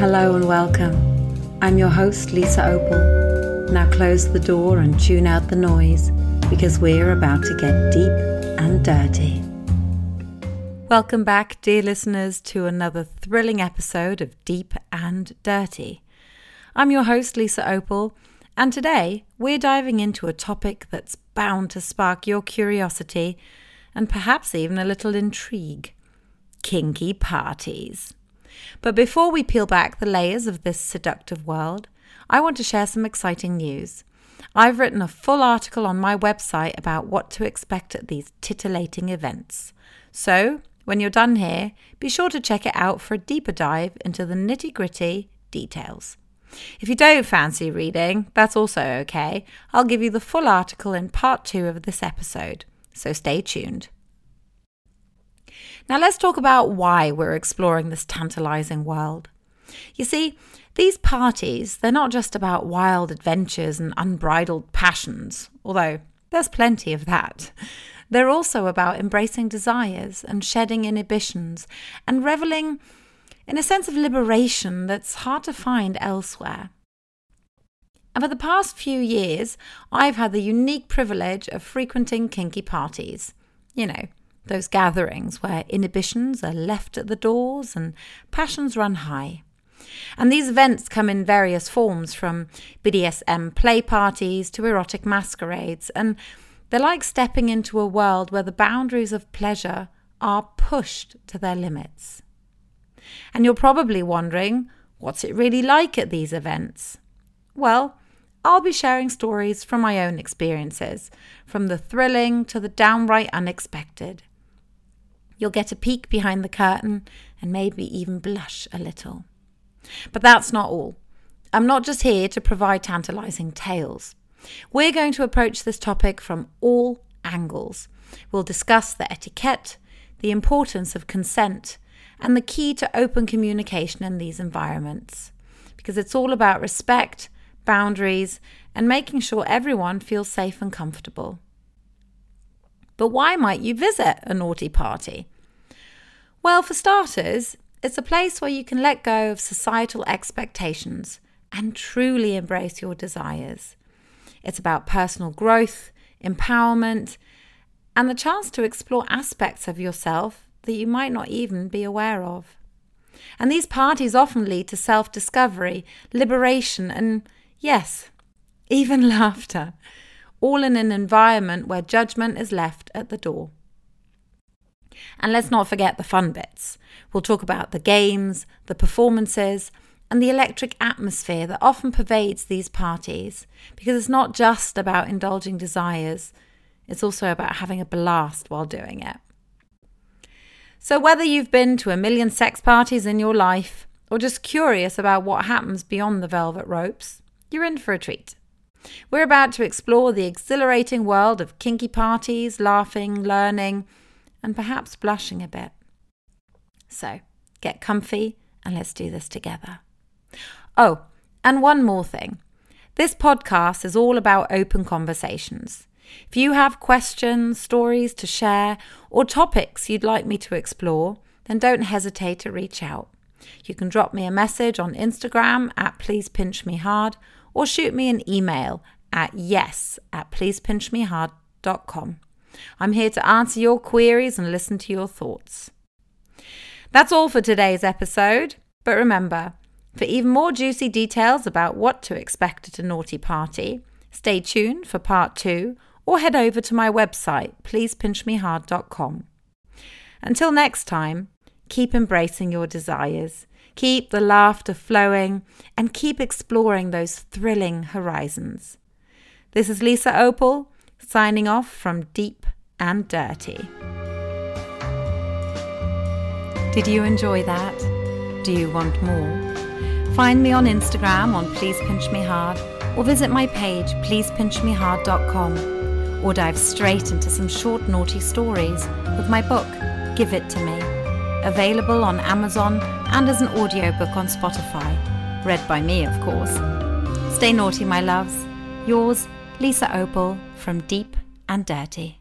Hello and welcome. I'm your host, Lisa Opel. Now close the door and tune out the noise because we're about to get deep and dirty. Welcome back, dear listeners, to another thrilling episode of Deep and Dirty. I'm your host, Lisa Opel, and today we're diving into a topic that's bound to spark your curiosity and perhaps even a little intrigue kinky parties. But before we peel back the layers of this seductive world, I want to share some exciting news. I've written a full article on my website about what to expect at these titillating events. So, when you're done here, be sure to check it out for a deeper dive into the nitty gritty details. If you don't fancy reading, that's also okay. I'll give you the full article in part two of this episode, so stay tuned. Now, let's talk about why we're exploring this tantalizing world. You see, these parties, they're not just about wild adventures and unbridled passions, although there's plenty of that. They're also about embracing desires and shedding inhibitions and reveling in a sense of liberation that's hard to find elsewhere. And for the past few years, I've had the unique privilege of frequenting kinky parties. You know, those gatherings where inhibitions are left at the doors and passions run high. And these events come in various forms from BDSM play parties to erotic masquerades, and they're like stepping into a world where the boundaries of pleasure are pushed to their limits. And you're probably wondering, what's it really like at these events? Well, I'll be sharing stories from my own experiences, from the thrilling to the downright unexpected. You'll get a peek behind the curtain and maybe even blush a little. But that's not all. I'm not just here to provide tantalizing tales. We're going to approach this topic from all angles. We'll discuss the etiquette, the importance of consent, and the key to open communication in these environments. Because it's all about respect, boundaries, and making sure everyone feels safe and comfortable. But why might you visit a naughty party? Well, for starters, it's a place where you can let go of societal expectations and truly embrace your desires. It's about personal growth, empowerment, and the chance to explore aspects of yourself that you might not even be aware of. And these parties often lead to self discovery, liberation, and yes, even laughter all in an environment where judgment is left at the door. And let's not forget the fun bits. We'll talk about the games, the performances, and the electric atmosphere that often pervades these parties, because it's not just about indulging desires, it's also about having a blast while doing it. So, whether you've been to a million sex parties in your life, or just curious about what happens beyond the velvet ropes, you're in for a treat. We're about to explore the exhilarating world of kinky parties, laughing, learning, and perhaps blushing a bit. So, get comfy and let's do this together. Oh, and one more thing. This podcast is all about open conversations. If you have questions, stories to share, or topics you'd like me to explore, then don't hesitate to reach out. You can drop me a message on Instagram at Please Pinch Me Hard or shoot me an email at yes at pleasepinchmehard.com. I'm here to answer your queries and listen to your thoughts. That's all for today's episode, but remember, for even more juicy details about what to expect at a naughty party, stay tuned for part two or head over to my website, pleasepinchmehard.com. Until next time, keep embracing your desires Keep the laughter flowing and keep exploring those thrilling horizons. This is Lisa Opel signing off from Deep and Dirty. Did you enjoy that? Do you want more? Find me on Instagram on Please Pinch Me Hard or visit my page pleasepinchmehard.com or dive straight into some short naughty stories with my book Give It To Me available on Amazon and as an audiobook on Spotify. Read by me, of course. Stay naughty, my loves. Yours, Lisa Opel from Deep and Dirty.